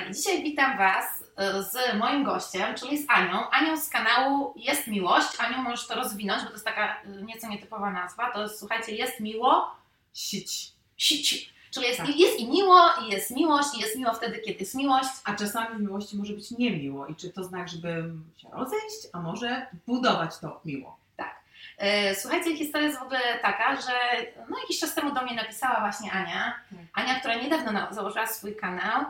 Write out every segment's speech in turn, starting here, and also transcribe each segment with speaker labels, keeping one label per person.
Speaker 1: kochani, dzisiaj witam Was e, z moim gościem, czyli z Anią. Anią z kanału Jest Miłość. Anią możesz to rozwinąć, bo to jest taka e, nieco nietypowa nazwa. To jest, słuchajcie, jest miło,
Speaker 2: Sić.
Speaker 1: sić. Czyli jest,
Speaker 2: Tak.
Speaker 1: i, jest i miło, i jest miłość, i jest miło wtedy, kiedy jest miłość.
Speaker 2: A czasami w miłości może być niemiło. I czy to znak, żeby się rozejść, a może budować to miło.
Speaker 1: E, Słuchajcie, historia jest w ogóle taka, że no, jakiś czas temu do mnie napisała właśnie Ania.
Speaker 2: Tak.
Speaker 1: Ania, która niedawno założyła swój kanał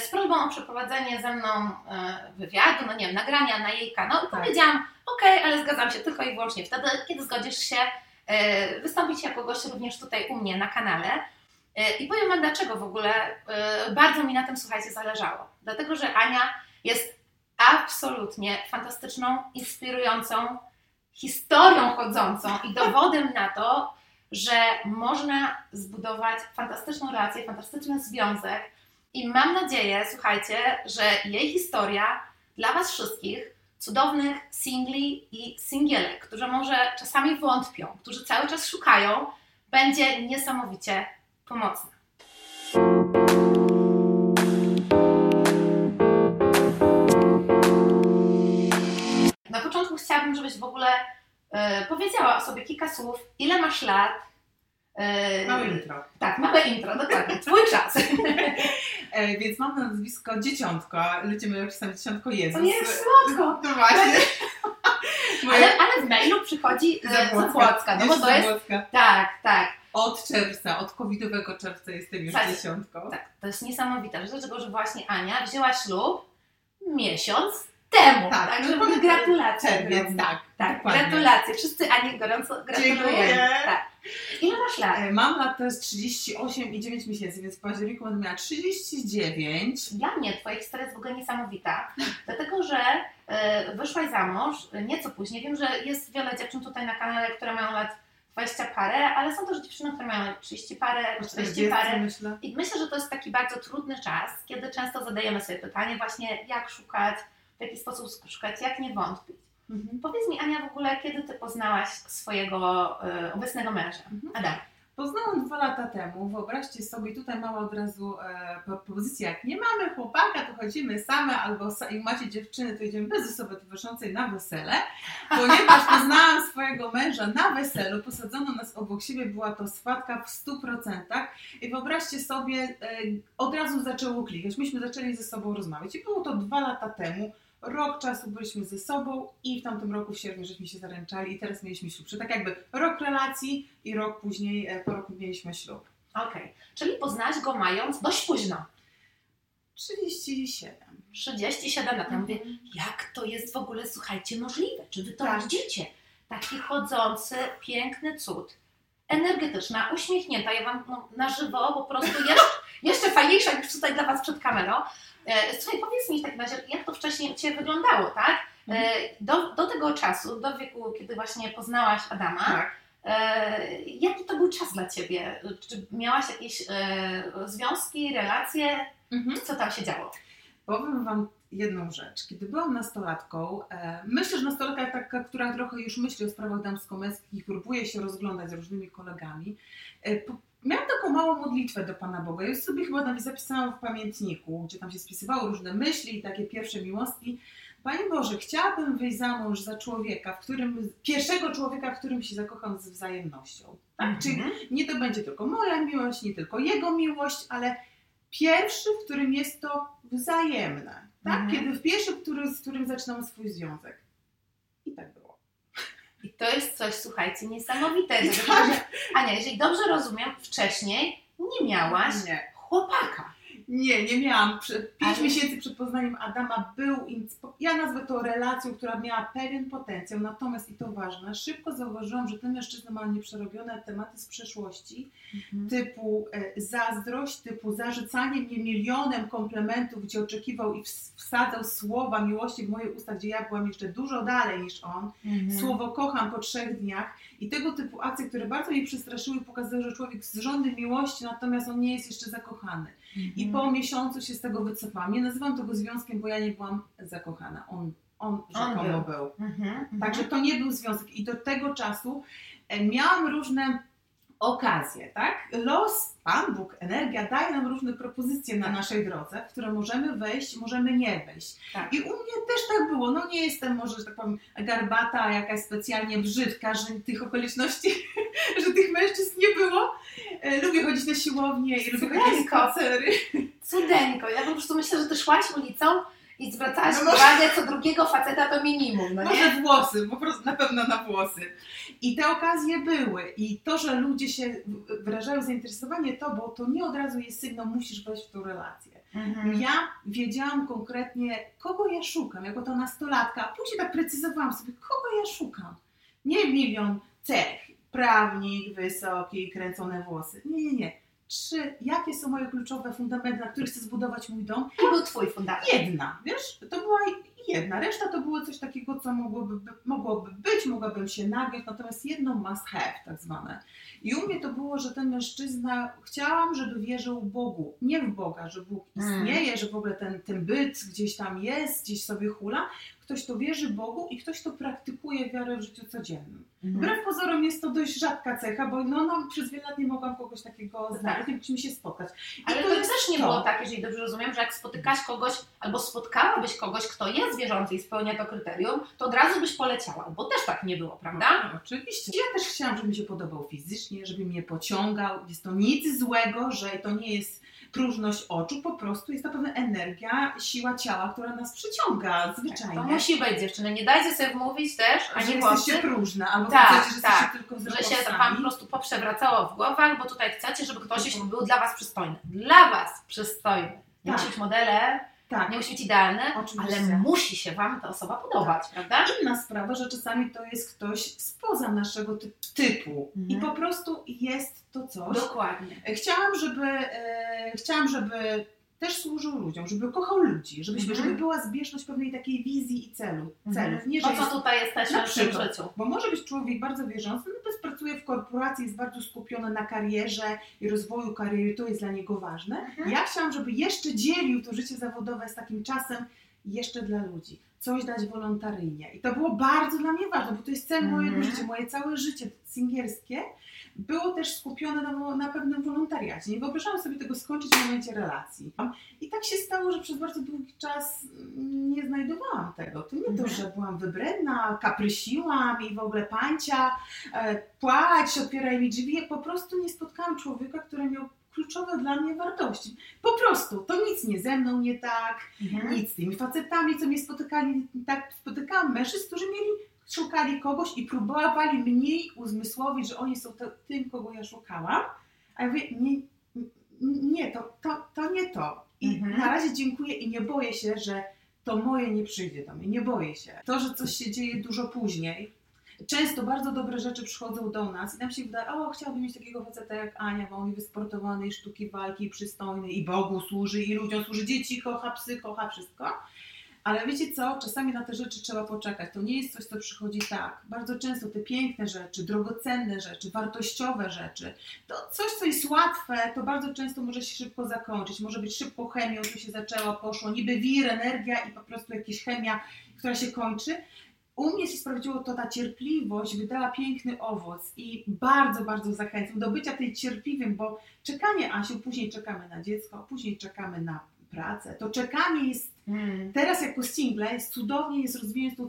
Speaker 1: z prośbą o przeprowadzenie ze mną e, wywiadu, no nie wiem, nagrania na jej kanał. I
Speaker 2: Tak.
Speaker 1: powiedziałam, okej, ale zgadzam się tylko i wyłącznie wtedy, kiedy zgodzisz się e, wystąpić jako gość również tutaj u mnie na kanale. E, I powiem Wam dlaczego w ogóle e, bardzo mi na tym, słuchajcie, zależało. Dlatego, że Ania jest absolutnie fantastyczną, inspirującą, historią chodzącą i dowodem na to, że można zbudować fantastyczną relację, fantastyczny związek. I mam nadzieję, słuchajcie, że jej historia dla Was wszystkich, cudownych singli i singielek, którzy może czasami wątpią, którzy cały czas szukają, będzie niesamowicie pomocna. Na początku chciałabym, żebyś w ogóle e, powiedziała o sobie kilka słów, ile masz lat. E,
Speaker 2: Małe intro.
Speaker 1: Tak, małe intro, dokładnie, twój czas.
Speaker 2: E, więc mam na nazwisko Dzieciątko. Ludzie mówią czasami Dzieciątko Jezus.
Speaker 1: To nie jest słodko.
Speaker 2: No właśnie.
Speaker 1: Ale, ale w mailu przychodzi e, Zapłocka, no bo to jest, tak, tak,
Speaker 2: Od czerwca, od covidowego czerwca jestem już
Speaker 1: Tak.
Speaker 2: dziesiątką.
Speaker 1: tak, to jest niesamowite, że dlatego, że właśnie Ania wzięła ślub miesiąc temu,
Speaker 2: Tak,
Speaker 1: tak,
Speaker 2: no to-
Speaker 1: gratulacje.
Speaker 2: Czerwiec, tak.
Speaker 1: Tak,
Speaker 2: dokładnie.
Speaker 1: gratulacje, wszyscy Ani gorąco gratulujemy. Tak. Ile masz lat?
Speaker 2: E, Mam lat teraz 38 i 9 miesięcy, więc w październiku będę miała 39.
Speaker 1: Dla mnie Twoja historia jest w ogóle niesamowita, dlatego że e, wyszłaś za mąż e, nieco później. Wiem, że jest wiele dziewczyn tutaj na kanale, które mają lat 20 parę, ale są też dziewczyny, które mają 30 parę, 40 parę.
Speaker 2: myślę.
Speaker 1: I myślę, że to jest taki bardzo trudny czas, kiedy często zadajemy sobie pytanie właśnie, jak szukać, w jaki sposób szukać, jak nie wątpić.
Speaker 2: Mhm.
Speaker 1: Powiedz mi, Ania, w ogóle, kiedy Ty poznałaś swojego e, obecnego męża,
Speaker 2: Mhm. Poznałam dwa lata temu. Wyobraźcie sobie, tutaj mała od razu e, propozycja, jak nie mamy chłopaka, to chodzimy same, albo sa- jak macie dziewczyny, to idziemy bez osoby towarzyszącej na wesele, ponieważ poznałam swojego męża na weselu, posadzono nas obok siebie, była to swatka w 100% i wyobraźcie sobie, e, od razu zaczęło klikać. Myśmy zaczęli ze sobą rozmawiać i było to dwa lata temu. Rok czasu byliśmy ze sobą i w tamtym roku w sierpniu żeśmy się zaręczali i teraz mieliśmy ślub. Czyli tak jakby rok relacji i rok później, e, po roku mieliśmy ślub.
Speaker 1: Okej, czyli poznałaś go mając dość późno,
Speaker 2: 37.
Speaker 1: 37 lat. Ja mówię, jak to jest w ogóle, słuchajcie, możliwe? Czy wy to
Speaker 2: Tak.
Speaker 1: widzicie? Taki chodzący, piękny cud. Energetyczna, uśmiechnięta. Ja wam no, na żywo po prostu jeszcze, jeszcze fajniejsza niż tutaj dla was przed kamerą. E, słuchaj, powiedz mi w takim razie, jak to wcześniej Ciebie wyglądało, tak? E, do, do tego czasu, do wieku, kiedy właśnie poznałaś Adama,
Speaker 2: Tak.
Speaker 1: e, jaki to był czas dla Ciebie? Czy miałaś jakieś związki, relacje?
Speaker 2: Mhm.
Speaker 1: Co tam się działo?
Speaker 2: Powiem Wam jedną rzecz. Kiedy byłam nastolatką, e, myślę, że nastolatka taka, która trochę już myśli o sprawach damsko-męskich i próbuje się rozglądać z różnymi kolegami, e, po, miałam taką małą modlitwę do Pana Boga. Ja już sobie chyba nawet zapisałam w pamiętniku, gdzie tam się spisywało różne myśli i takie pierwsze miłostki. Panie Boże, chciałabym wyjść za mąż za człowieka, w którym, pierwszego człowieka, w którym się zakocham z wzajemnością. Tak? Czyli
Speaker 1: Mhm.
Speaker 2: nie to będzie tylko moja miłość, nie tylko jego miłość, ale pierwszy, w którym jest to wzajemne. Tak?
Speaker 1: Mhm.
Speaker 2: Kiedy w pierwszy, który, z którym zaczynam swój związek. I tak było.
Speaker 1: I to jest coś, słuchajcie, niesamowitego. że, Ania, jeżeli dobrze rozumiem, wcześniej nie miałaś
Speaker 2: Nie.
Speaker 1: chłopaka.
Speaker 2: Nie, nie miałam. Prze- Pięć
Speaker 1: Ale-
Speaker 2: miesięcy przed poznaniem Adama był, ja nazwę to relacją, która miała pewien potencjał, natomiast i to ważne, szybko zauważyłam, że ten mężczyzna ma nieprzerobione tematy z przeszłości, typu e, zazdrość, typu zarzucanie mnie milionem komplementów, gdzie oczekiwał i ws- wsadzał słowa miłości w moje usta, gdzie ja byłam jeszcze dużo dalej niż on.
Speaker 1: Mhm.
Speaker 2: Słowo kocham po trzech dniach i tego typu akcje, które bardzo mnie przestraszyły i pokazały, że człowiek z żądy miłości, natomiast on nie jest jeszcze zakochany. I
Speaker 1: Mhm.
Speaker 2: po miesiącu się z tego wycofałam. Nie nazywam tego związkiem, bo ja nie byłam zakochana. On, on rzekomo
Speaker 1: był.
Speaker 2: był.
Speaker 1: Mhm. Mhm.
Speaker 2: Także to nie był związek. I do tego czasu e, miałam różne okazję, tak? Los, Pan Bóg, energia daje nam różne propozycje na
Speaker 1: Tak.
Speaker 2: naszej drodze, w które możemy wejść, możemy nie wejść.
Speaker 1: Tak.
Speaker 2: I u mnie też tak było. No nie jestem może, że tak powiem, garbata, jakaś specjalnie brzydka, że tych okoliczności, że tych mężczyzn nie było. E, Lubię chodzić na siłownię i lubię chodzić na spacery.
Speaker 1: Cudeńko. Ja po prostu myślę, że ty szłaś ulicą i zwracałaś
Speaker 2: No
Speaker 1: uwagę co drugiego faceta to minimum, no nie?
Speaker 2: Może włosy, po prostu na pewno na włosy. I te okazje były. I to, że ludzie się wyrażają zainteresowanie to, bo to nie od razu jest sygnał, musisz wejść w tą relację.
Speaker 1: Mhm.
Speaker 2: Ja wiedziałam konkretnie, kogo ja szukam, jako ta nastolatka, a później tak precyzowałam sobie, kogo ja szukam. Nie milion cech, prawnik, wysoki, kręcone włosy. Nie, nie, nie. Trzy, jakie są moje kluczowe fundamenty, na których chcę zbudować mój dom?
Speaker 1: Jaki był twój fundament?
Speaker 2: Jedna, wiesz, to była jedna. Reszta to było coś takiego, co mogłoby, by- mogłoby być, mogłabym się nagiąć, natomiast jedno must have, tak zwane. I u mnie to było, że ten mężczyzna, chciałam, żeby wierzył Bogu, nie w Boga, że Bóg
Speaker 1: Mm.
Speaker 2: istnieje, że w ogóle ten, ten byt gdzieś tam jest, gdzieś sobie hula. Ktoś, kto wierzy Bogu i ktoś, kto praktykuje wiarę w życiu codziennym.
Speaker 1: Mhm.
Speaker 2: Wbrew pozorom jest to dość rzadka cecha, bo no, no, przez wiele lat nie mogłam kogoś takiego
Speaker 1: Tak.
Speaker 2: znaleźć, nie mogliśmy się spotkać. I
Speaker 1: Ale to,
Speaker 2: jest
Speaker 1: też nie
Speaker 2: to.
Speaker 1: było tak, jeżeli dobrze rozumiem, że jak spotykasz kogoś, albo spotkałabyś kogoś, kto jest wierzący i spełnia to kryterium, to od razu byś poleciała, bo też tak nie było, prawda?
Speaker 2: No, oczywiście. Ja też chciałam, żeby mi się podobał fizycznie, żeby mnie pociągał. Jest to nic złego, że to nie jest próżność oczu, po prostu jest to pewna energia, siła ciała, która nas przyciąga zwyczajnie.
Speaker 1: To musi być dziewczyny, nie dajcie sobie wmówić też,
Speaker 2: że
Speaker 1: ani
Speaker 2: jesteście
Speaker 1: chłopcy,
Speaker 2: próżne, albo
Speaker 1: Tak,
Speaker 2: chcecie, że
Speaker 1: tak.
Speaker 2: jesteście tylko
Speaker 1: że się
Speaker 2: wzrokowcami.
Speaker 1: wam po prostu poprzewracało w głowach, bo tutaj chcecie, żeby ktoś był dla was przystojny. Dla was przystojny. Nie
Speaker 2: Tak.
Speaker 1: być modele,
Speaker 2: Tak.
Speaker 1: nie musi być idealny,
Speaker 2: Oczywiście.
Speaker 1: ale musi się wam ta osoba podobać, prawda?
Speaker 2: Inna sprawa, że czasami to jest ktoś spoza naszego ty- typu i
Speaker 1: Mhm.
Speaker 2: po prostu jest to coś.
Speaker 1: Dokładnie.
Speaker 2: Chciałam, żeby, e, chciałam, żeby też służył ludziom, żeby kochał ludzi, żeby,
Speaker 1: Mhm.
Speaker 2: żeby była zbieżność pewnej takiej wizji i celu, celów. Nie, że
Speaker 1: Po co
Speaker 2: jest,
Speaker 1: tutaj jesteśmy
Speaker 2: na
Speaker 1: w tym życiu?
Speaker 2: bo może być człowiek bardzo wierzący, pracuje w korporacji, jest bardzo skupiony na karierze i rozwoju kariery, to jest dla niego ważne.
Speaker 1: Mhm.
Speaker 2: Ja chciałam, żeby jeszcze dzielił to życie zawodowe z takim czasem jeszcze dla ludzi. Coś dać wolontaryjnie. I to było bardzo dla mnie ważne, bo to jest cel
Speaker 1: Mhm.
Speaker 2: mojego życia. Moje całe życie singielskie było też skupione na, na pewnym wolontariacie. Nie wyobrażałam sobie tego skończyć w momencie relacji. I tak się stało, że przez bardzo długi czas mm, nie znajdowałam tego. To nie to,
Speaker 1: Mhm.
Speaker 2: że byłam wybredna, kaprysiłam i w ogóle pancia, e, płać, otwieraj mi drzwi. Po prostu nie spotkałam człowieka, który miał kluczowe dla mnie wartości. Po prostu, to nic nie ze mną nie tak,
Speaker 1: Mhm.
Speaker 2: nic z tymi facetami, co mnie spotykali, tak spotykałam mężczyzn, którzy mieli, szukali kogoś i próbowali mniej uzmysłowić, że oni są to, tym, kogo ja szukałam. A ja mówię, nie, nie to, to, to nie to. I
Speaker 1: Mhm.
Speaker 2: na razie dziękuję i nie boję się, że to moje nie przyjdzie do mnie, nie boję się. To, że coś się dzieje dużo później, często bardzo dobre rzeczy przychodzą do nas i nam się wydaje, o, chciałbym mieć takiego faceta jak Ania, bo on jest wysportowany i sztuki walki, i przystojny, i Bogu służy, i ludziom służy, dzieci kocha, psy kocha, wszystko. Ale wiecie co, czasami na te rzeczy trzeba poczekać. To nie jest coś, co przychodzi tak. Bardzo często te piękne rzeczy, drogocenne rzeczy, wartościowe rzeczy, to coś, co jest łatwe, to bardzo często może się szybko zakończyć. Może być szybko chemią, tu się zaczęła, poszło, niby wir, energia i po prostu jakaś chemia, która się kończy. U mnie się sprawdziło to, ta cierpliwość wydała piękny owoc i bardzo, bardzo zachęcam do bycia tej cierpliwym, bo czekanie, Asiu, później czekamy na dziecko, później czekamy na pracę. To czekanie jest
Speaker 1: Mm.
Speaker 2: teraz jako single jest cudownie jest rozwijać tą,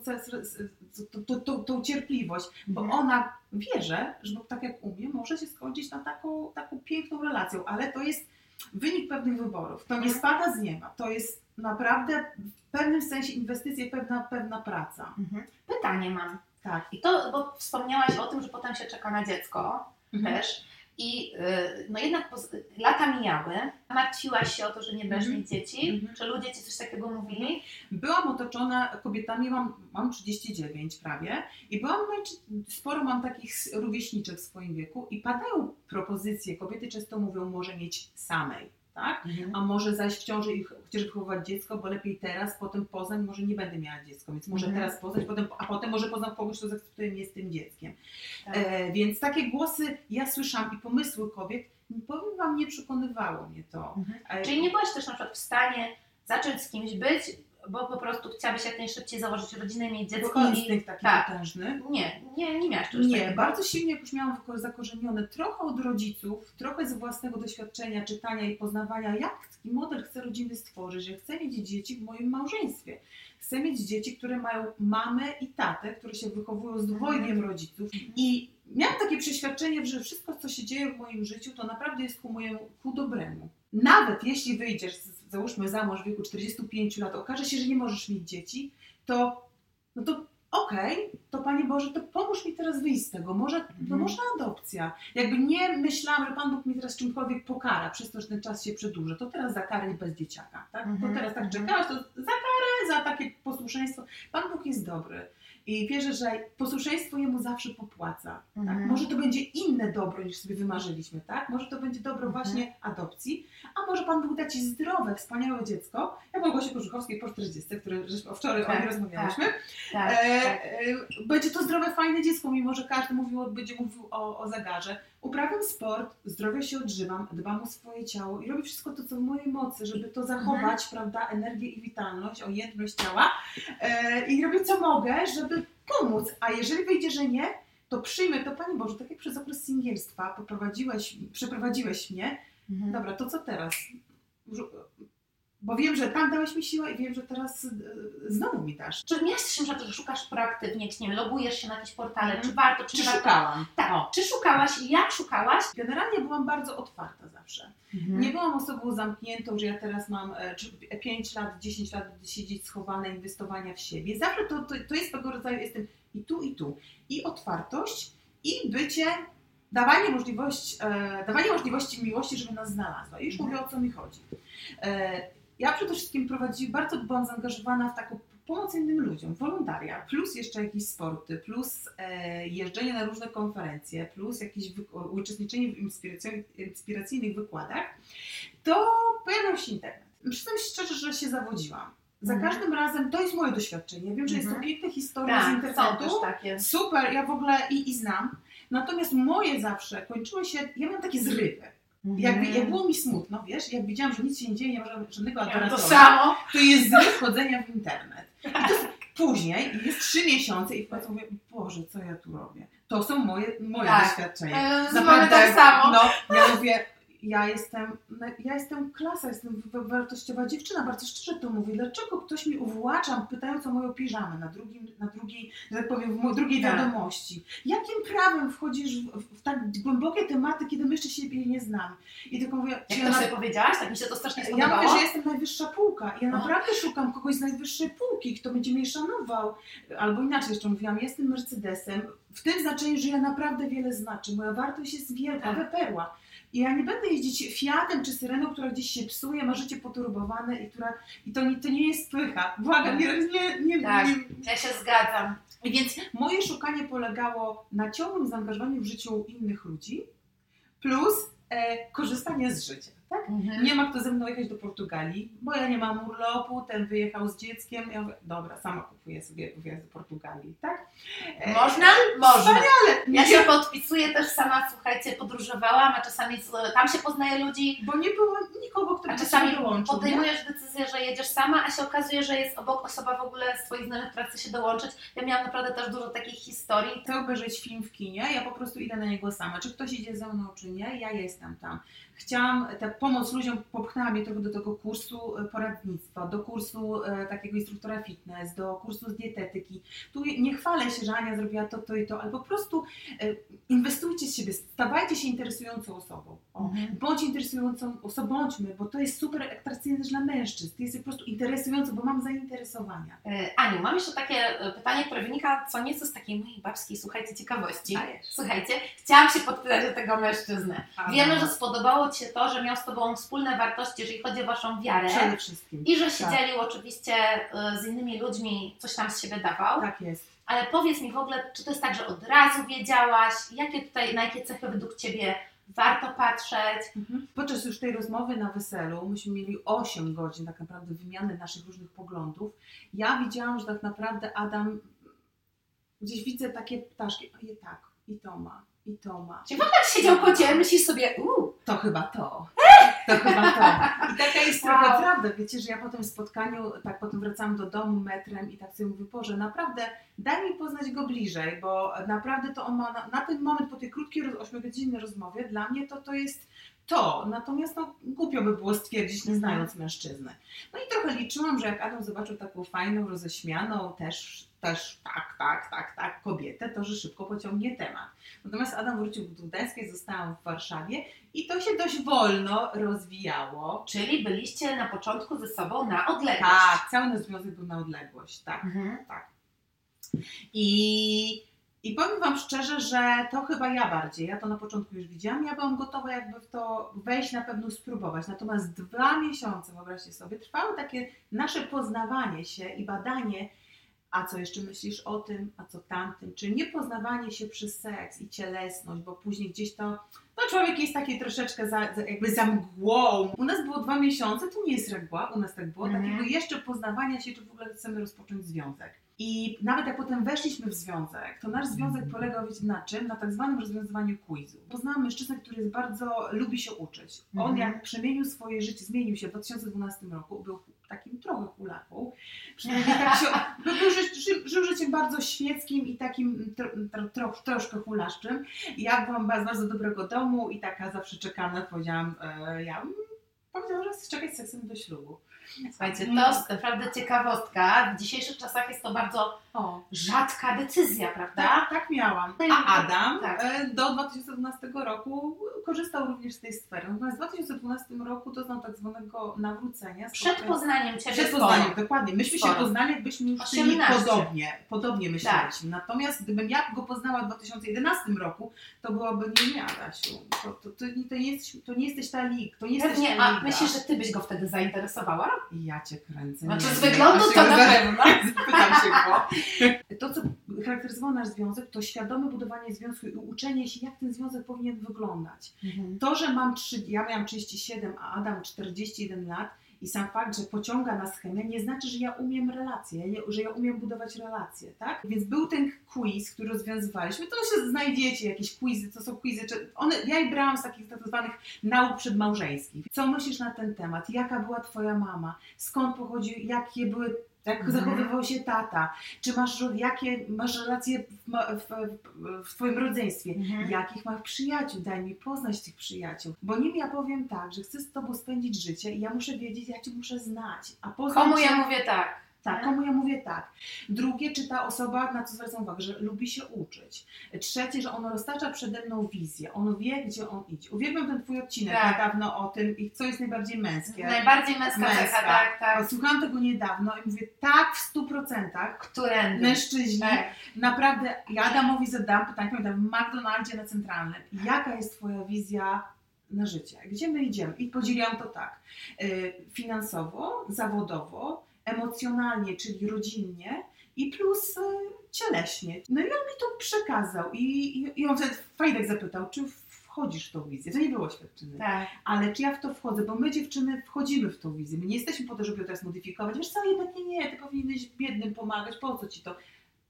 Speaker 2: tą, tą, tą, cierpliwość, bo
Speaker 1: Mhm.
Speaker 2: ona wierzy, że tak jak u mnie, może się skończyć na taką, taką piękną relacją, ale to jest wynik pewnych wyborów. To nie
Speaker 1: Mhm.
Speaker 2: spada z nieba, to jest naprawdę w pewnym sensie inwestycja, pewna, pewna praca.
Speaker 1: Mhm. Pytanie mam.
Speaker 2: Tak.
Speaker 1: I to, bo wspomniałaś o tym, że potem się czeka na dziecko
Speaker 2: Mhm.
Speaker 1: też. I y, no jednak lata mijały. Martwiłaś się o to, że nie będziesz
Speaker 2: Mhm.
Speaker 1: mieć dzieci?
Speaker 2: Mhm.
Speaker 1: Czy ludzie ci coś takiego mówili?
Speaker 2: Byłam otoczona kobietami, mam, mam 39 prawie i byłam, najczy- sporo mam takich rówieśniczek w swoim wieku i padają propozycje, kobiety często mówią, może mieć samej, tak? A może zaś w ciąży i ch- chcesz wychowywać dziecko, bo lepiej teraz, potem poznać, może nie będę miała dziecko, więc może
Speaker 1: Mhm.
Speaker 2: teraz poznać, potem, a potem może poznam kogoś, kto zaakceptuje mnie z tym dzieckiem.
Speaker 1: Tak.
Speaker 2: E, więc takie głosy ja słyszałam i pomysły kobiet, powiem Wam, nie przekonywało mnie to.
Speaker 1: Mhm.
Speaker 2: E,
Speaker 1: Czyli nie byłaś też na przykład w stanie zacząć z kimś być, bo po prostu chciałabyś jak najszybciej założyć rodzinę, mieć dziecko
Speaker 2: Tylko instynkt taki
Speaker 1: tak.
Speaker 2: potężny.
Speaker 1: Nie, nie, nie miałaś czegoś
Speaker 2: Nie,
Speaker 1: takiego.
Speaker 2: bardzo silnie jakoś miałam zakorzenione trochę od rodziców, trochę z własnego doświadczenia, czytania i poznawania, jak taki model chcę rodziny stworzyć, że chcę mieć dzieci w moim małżeństwie. Chcę mieć dzieci, które mają mamę i tatę, które się wychowują z dwojgiem rodziców. I miałam takie przeświadczenie, że wszystko, co się dzieje w moim życiu, to naprawdę jest ku mojemu, ku dobremu. Nawet jeśli wyjdziesz, z- załóżmy za mąż w wieku 45 lat, okaże się, że nie możesz mieć dzieci, to, no to okej, to Panie Boże, to pomóż mi teraz wyjść z tego. Może, no
Speaker 1: Mhm.
Speaker 2: może adopcja. Jakby nie myślałam, że Pan Bóg mi teraz czymkolwiek pokara przez to, że ten czas się przedłuży. To teraz za karę bez dzieciaka. Tak?
Speaker 1: Mhm,
Speaker 2: To teraz tak
Speaker 1: mhm.
Speaker 2: czekałaś, to za karę, za takie posłuszeństwo. Pan Bóg jest dobry. I wierzę, że posłuszeństwo Jemu zawsze popłaca. Tak?
Speaker 1: Mhm.
Speaker 2: Może to będzie inne dobro niż sobie wymarzyliśmy, tak? Może to będzie dobro
Speaker 1: Mhm.
Speaker 2: właśnie adopcji, a może Pan Bóg da Ci zdrowe, wspaniałe dziecko, jak Małgosi Kożuchowskiej po 40, które żeśmy wczoraj o
Speaker 1: Tak,
Speaker 2: niej rozmawiałyśmy.
Speaker 1: tak,
Speaker 2: E,
Speaker 1: tak.
Speaker 2: e, będzie to zdrowe, fajne dziecko, mimo że każdy mówił, będzie mówił o, o zagarze. Uprawiam sport, zdrowie się odżywam, dbam o swoje ciało i robię wszystko to, co w mojej mocy, żeby to zachować, prawda, energię i witalność, ojętność ciała e, i robię co mogę, żeby pomóc. A jeżeli wyjdzie, że nie, to przyjmę to, Panie Boże, tak jak przez okres singielstwa poprowadziłeś, przeprowadziłeś mnie,
Speaker 1: Mhm.
Speaker 2: dobra, to co teraz? Bo wiem, że tam dałeś mi siłę i wiem, że teraz e, znowu mi dasz.
Speaker 1: Czy na przykład, że szukasz proaktywnie, czy nie wiem, logujesz się na jakieś portale,
Speaker 2: Mhm.
Speaker 1: czy warto, czy,
Speaker 2: Czy
Speaker 1: warto?
Speaker 2: szukałam?
Speaker 1: Tak,
Speaker 2: O.
Speaker 1: czy szukałaś i jak szukałaś?
Speaker 2: Generalnie byłam bardzo otwarta zawsze.
Speaker 1: Mhm.
Speaker 2: Nie byłam osobą zamkniętą, że ja teraz mam 5 lat, 10 lat siedzieć schowane, inwestowania w siebie. Zawsze to, to, to jest tego rodzaju, jestem i tu, i tu. I otwartość, i bycie, dawanie, możliwość, e, dawanie możliwości miłości, żeby nas znalazła. I już
Speaker 1: Mhm.
Speaker 2: mówię, o co mi chodzi. E, ja przede wszystkim prowadzi, bardzo byłam zaangażowana w taką pomoc innym ludziom, wolontaria, plus jeszcze jakieś sporty, plus e, jeżdżenie na różne konferencje, plus jakieś uczestniczenie w inspiracyjnych, wykładach, to pojawił się internet. Przyznam szczerze, że się zawodziłam. Za
Speaker 1: Mhm.
Speaker 2: każdym razem, to jest moje doświadczenie, wiem, że jest to
Speaker 1: Mhm.
Speaker 2: piękne historie z
Speaker 1: Tak, są
Speaker 2: internetu,
Speaker 1: takie.
Speaker 2: super, ja w ogóle i, i znam, natomiast moje zawsze kończyły się, ja mam takie zrywy. Jakby,
Speaker 1: Mhm.
Speaker 2: jak było mi smutno, wiesz, jak widziałam, że nic się nie dzieje, nie ma żadnego-
Speaker 1: Ja to samo.
Speaker 2: to jest zryw chodzenia w internet. I to jest później, jest trzy miesiące i w końcu mówię, Boże, co ja tu robię? To są moje, moje
Speaker 1: Tak.
Speaker 2: doświadczenia.
Speaker 1: E, Mamy tak samo.
Speaker 2: No, ja mówię, ja jestem, no, ja jestem klasa, jestem wa- wartościowa dziewczyna, bardzo szczerze to mówię. Dlaczego ktoś mi uwłacza, pytając o moją piżamę na, drugim, na drugiej, że tak powiem, w drugiej
Speaker 1: Tak.
Speaker 2: wiadomości? Jakim prawem wchodzisz w, w tak głębokie tematy, kiedy my jeszcze siebie nie znamy? I tylko mówię,
Speaker 1: Jak
Speaker 2: ja
Speaker 1: to
Speaker 2: na-
Speaker 1: sobie powiedziałaś? Tak mi się to strasznie
Speaker 2: ja
Speaker 1: spodobało.
Speaker 2: mówię, że jestem najwyższa półka. Ja naprawdę szukam kogoś z najwyższej półki, kto będzie mnie szanował. Albo inaczej jeszcze mówiłam, jestem Mercedesem. W tym znaczeniu, że ja naprawdę wiele znaczy. Moja wartość jest wielka,
Speaker 1: Tak.
Speaker 2: wyperła. I ja nie będę jeździć Fiatem czy Syreną, która gdzieś się psuje, ma życie poturbowane i, która, i to, nie, to nie jest pycha. Błagam, nie, nie, nie,
Speaker 1: Tak.
Speaker 2: nie,
Speaker 1: Ja się zgadzam.
Speaker 2: Więc moje szukanie polegało na ciągłym zaangażowaniu w życiu innych ludzi, plus e, korzystanie z życia. Tak?
Speaker 1: Mhm.
Speaker 2: Nie ma kto ze mną jechać do Portugalii, bo ja nie mam urlopu, ten wyjechał z dzieckiem. Ja mówię, dobra, sama kupuję sobie wyjazd do Portugalii, tak? E,
Speaker 1: Można? Można.
Speaker 2: Ale
Speaker 1: Ja się podpisuję też sama, słuchajcie, podróżowałam, a czasami tam się poznaje ludzi,
Speaker 2: bo nie było nikogo, kto by
Speaker 1: czasami
Speaker 2: dołączył. nie?
Speaker 1: podejmujesz decyzję, że jedziesz sama, a się okazuje, że jest obok osoba w ogóle z swoich znajomych, która chce się dołączyć. Ja miałam naprawdę też dużo takich historii.
Speaker 2: Chcę obejrzeć film w kinie, ja po prostu idę na niego sama. Czy ktoś idzie ze mną, czy nie, ja jestem tam. Chciałam tę pomoc ludziom, popchnęła mnie do tego kursu e, poradnictwa, do kursu e, takiego instruktora fitness, do kursu z dietetyki. Tu nie chwalę się, że Ania zrobiła to, to i to, ale po prostu e, inwestujcie z siebie, stawajcie się interesującą osobą. O,
Speaker 1: Mhm.
Speaker 2: Bądź interesującą osobą, bądźmy, bo to jest super atrakcyjne dla mężczyzn. Ty jesteś po prostu interesujący, bo mam zainteresowania.
Speaker 1: Aniu, mam jeszcze takie pytanie, które wynika co nieco z takiej mojej babskiej, słuchajcie, ciekawości.
Speaker 2: Dajesz.
Speaker 1: Słuchajcie, chciałam się podpytać o tego mężczyznę. Wiemy, że spodobało Ci się to, że miał z Tobą wspólne wartości, jeżeli chodzi o Waszą wiarę.
Speaker 2: Przede wszystkim.
Speaker 1: I że się
Speaker 2: Tak.
Speaker 1: dzielił oczywiście e, z innymi ludźmi, coś tam z siebie dawał.
Speaker 2: Tak jest.
Speaker 1: Ale powiedz mi w ogóle, czy to jest tak, że od razu wiedziałaś, jakie tutaj, na jakie cechy według Ciebie warto patrzeć?
Speaker 2: Mhm. Podczas już tej rozmowy na weselu, myśmy mieli 8 godzin tak naprawdę wymiany naszych różnych poglądów. Ja widziałam, że tak naprawdę Adam, gdzieś widzę takie ptaszki, a je tak, i to ma, i to ma.
Speaker 1: Czyli w ogóle siedział koło Ciebie, myślisz sobie, uuu,
Speaker 2: To chyba to. To chyba to. I taka jest
Speaker 1: Wow.
Speaker 2: trochę prawda, wiecie, że ja po tym spotkaniu, tak potem wracam do domu metrem i tak sobie mówię, Boże, naprawdę daj mi poznać go bliżej, bo naprawdę to on ma, na, na ten moment, po tej krótkiej, roz- ośmiogodzinnej rozmowie, dla mnie to, to jest to. Natomiast no, głupio by było stwierdzić, nie znając mężczyzny. No i trochę liczyłam, że jak Adam zobaczył taką fajną, roześmianą, też, też tak, tak, tak, tak, kobietę, to że szybko pociągnie temat. Natomiast Adam wrócił do Gdańskiej, zostałam w Warszawie i to się dość wolno rozwijało.
Speaker 1: Czyli byliście na początku ze sobą na odległość.
Speaker 2: Tak, cały nasz związek był na odległość, tak.
Speaker 1: Mhm.
Speaker 2: I, I powiem Wam szczerze, że to chyba ja bardziej, ja to na początku już widziałam, ja byłam gotowa jakby w to wejść, na pewno spróbować. Natomiast dwa miesiące, wyobraźcie sobie, trwało takie nasze poznawanie się i badanie, a co jeszcze myślisz o tym, a co tamtym, czy nie poznawanie się przez seks i cielesność, bo później gdzieś to, no człowiek jest taki troszeczkę za, za, jakby za mgłą. U nas było dwa miesiące, to nie jest reguła, u nas tak było,
Speaker 1: Mhm.
Speaker 2: takiego jeszcze poznawania się, czy w ogóle chcemy rozpocząć związek. I nawet jak potem weszliśmy w związek, to nasz związek polegał, wiecie na czym? Na tak zwanym rozwiązywaniu quizu. Poznałam mężczyznę, który jest bardzo, lubi się uczyć. On
Speaker 1: Mhm.
Speaker 2: jak przemienił swoje życie, zmienił się w 2012 roku, był takim trochę hulaką. Przynajmniej tak się, był, był, ży, ży, żył życiem bardzo świeckim i takim tro, tro, tro, troszkę hulaszczym. Ja byłam z bardzo dobrego domu i taka zawsze czekana, powiedziałam, e, ja powiedziałam, że czekać z seksem do ślubu.
Speaker 1: Słuchajcie, to jest naprawdę ciekawostka. W dzisiejszych czasach jest to bardzo
Speaker 2: O,
Speaker 1: rzadka decyzja, prawda?
Speaker 2: Tak, tak miałam. A Adam
Speaker 1: tak.
Speaker 2: do 2012 roku korzystał również z tej sfery. Natomiast w 2012 roku doznał tak zwanego nawrócenia.
Speaker 1: Przed poznaniem Ciebie
Speaker 2: Przed
Speaker 1: sporo.
Speaker 2: poznaniem, dokładnie. Myśmy
Speaker 1: Sporo.
Speaker 2: się poznali, jakbyśmy już byli
Speaker 1: 18.
Speaker 2: podobnie, podobnie myśleliśmy.
Speaker 1: Tak.
Speaker 2: Natomiast gdybym ja go poznała w 2011 roku, to byłoby nie, nie Adasiu. To, to, to, nie- to, nie, jesteś, to nie jesteś ta lig, to nie jesteś
Speaker 1: Pewnie,
Speaker 2: ta
Speaker 1: a
Speaker 2: liga.
Speaker 1: myślisz, że Ty byś go wtedy zainteresowała?
Speaker 2: I ja cię kręcę.
Speaker 1: Znaczy z wyglądu to na pewno.
Speaker 2: Pytam się go. To, co charakteryzowało nasz związek, to świadome budowanie związku i uczenie się, jak ten związek powinien wyglądać. To, że mam trzy, ja miałam 37, a Adam 41 lat i sam fakt, że pociąga nas chemia, nie znaczy, że ja umiem relacje, że ja umiem budować relacje, tak? Więc był ten quiz, który rozwiązywaliśmy, to się znajdziecie, jakieś quizy, to są quizy, czy one, ja je brałam z takich tak zwanych nauk przedmałżeńskich. Co myślisz na ten temat? Jaka była twoja mama? Skąd pochodził, jakie były jak
Speaker 1: Mhm.
Speaker 2: zachowywał się tata? Czy masz, jakie masz relacje w, w, w, Twoim rodzeństwie?
Speaker 1: Mhm.
Speaker 2: Jakich masz przyjaciół? Daj mi poznać tych przyjaciół. Bo nim ja powiem tak, że chcę z Tobą spędzić życie i ja muszę wiedzieć, ja Cię muszę znać. A poznać
Speaker 1: Komu ja mówię tak?
Speaker 2: Tak, komu ja mówię tak. Drugie, czy ta osoba, na co zwracam uwagę, że lubi się uczyć. Trzecie, że on roztacza przede mną wizję. On wie, gdzie on idzie. Uwielbiam ten Twój odcinek
Speaker 1: Tak.
Speaker 2: niedawno o tym, i co jest najbardziej męskie.
Speaker 1: Najbardziej męska,
Speaker 2: Męska.
Speaker 1: cecha, tak, tak.
Speaker 2: Słuchałam tego niedawno i mówię, tak, w stu procentach
Speaker 1: Którędy?
Speaker 2: mężczyźni
Speaker 1: Tak.
Speaker 2: Naprawdę, ja Adamowi zadałam pytanie, pamiętam, w McDonaldzie na Centralnym. Jaka jest Twoja wizja na życie? Gdzie my idziemy? I podzieliłam to tak. y, Finansowo, zawodowo, emocjonalnie, czyli rodzinnie i plus y, cieleśnie. No i on mi to przekazał i, i, i on wtedy Fajdek zapytał, czy wchodzisz w tą wizję? To nie było świadczyny.
Speaker 1: tak.
Speaker 2: Ale czy ja w to wchodzę? Bo my dziewczyny wchodzimy w tą wizję. My nie jesteśmy po to, żeby ją teraz modyfikować. Wiesz co, jednak nie, nie, ty powinieneś biednym pomagać, po co ci to?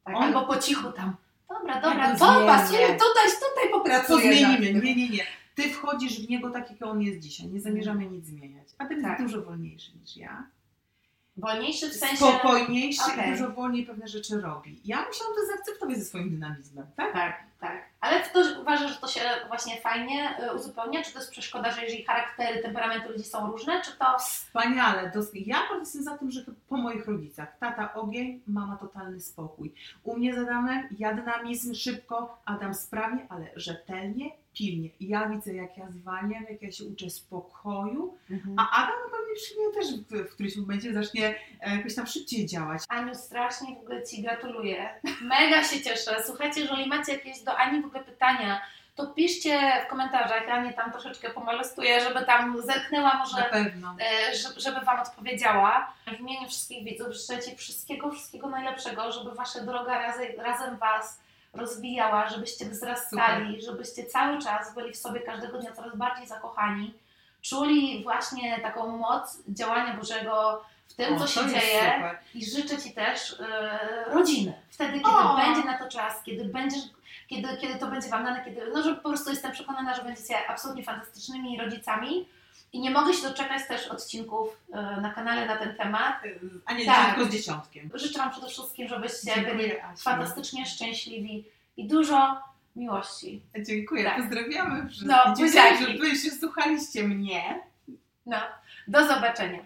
Speaker 1: tak.
Speaker 2: On-
Speaker 1: Albo po cichu tam. Dobra, dobra,
Speaker 2: to
Speaker 1: to pasuje, tutaj, tutaj popracuję.
Speaker 2: zmienimy?
Speaker 1: nad tym.
Speaker 2: Nie, nie, nie. Ty wchodzisz w niego tak, jak on jest dzisiaj. Nie zamierzamy nic zmieniać. A ty
Speaker 1: Tak.
Speaker 2: jest dużo wolniejszy niż ja.
Speaker 1: Wolniejszy w sensie...
Speaker 2: Spokojniejszy
Speaker 1: Okej.
Speaker 2: i dużo wolniej pewne rzeczy robi. Ja musiałam to zaakceptować ze swoim dynamizmem, tak?
Speaker 1: Tak, tak. Ale to uważasz, że to się właśnie fajnie y, uzupełnia? Czy to jest przeszkoda, że jeżeli charaktery, temperamenty ludzi są różne, czy to...
Speaker 2: Wspaniale. Ja bardzo jestem za tym, że po moich rodzicach. Tata ogień, mama totalny spokój. U mnie z Adamem ja dynamizm szybko, Adam sprawnie, ale rzetelnie, pilnie. I ja widzę, jak ja zwalniam, jak ja się uczę spokoju, a Adam pewnie przy mnie też w, w którymś momencie zacznie e, jakoś tam szybciej działać.
Speaker 1: Aniu, strasznie w ogóle Ci gratuluję. Mega się cieszę. Słuchajcie, jeżeli macie jakieś do Ani w ogóle pytania, to piszcie w komentarzach. Ja nie tam troszeczkę pomolestuję, żeby tam zerknęła
Speaker 2: Na
Speaker 1: może,
Speaker 2: pewno.
Speaker 1: e, żeby, żeby Wam odpowiedziała. W imieniu wszystkich widzów życzę Ci wszystkiego, wszystkiego najlepszego, żeby Wasza droga razem, razem Was rozwijała, żebyście wzrastali, żebyście cały czas byli w sobie każdego dnia coraz bardziej zakochani, czuli właśnie taką moc działania Bożego w tym,
Speaker 2: O,
Speaker 1: co się dzieje.
Speaker 2: super.
Speaker 1: I życzę Ci też e, rodziny. Wtedy, kiedy
Speaker 2: O!
Speaker 1: będzie na to czas, kiedy będziesz, kiedy, kiedy to będzie Wam dane, kiedy, no, że po prostu jestem przekonana, że będziecie absolutnie fantastycznymi rodzicami I nie mogę się doczekać też odcinków e, na kanale na ten temat.
Speaker 2: A nie
Speaker 1: Tak.
Speaker 2: tylko z dziesiątkiem.
Speaker 1: Życzę Wam przede wszystkim, żebyście
Speaker 2: Dziękuję,
Speaker 1: byli
Speaker 2: Asiu.
Speaker 1: fantastycznie szczęśliwi i dużo miłości.
Speaker 2: Dziękuję,
Speaker 1: Tak.
Speaker 2: pozdrawiamy wszystkich.
Speaker 1: No,
Speaker 2: Dziękuję, że słuchaliście mnie.
Speaker 1: No, do zobaczenia.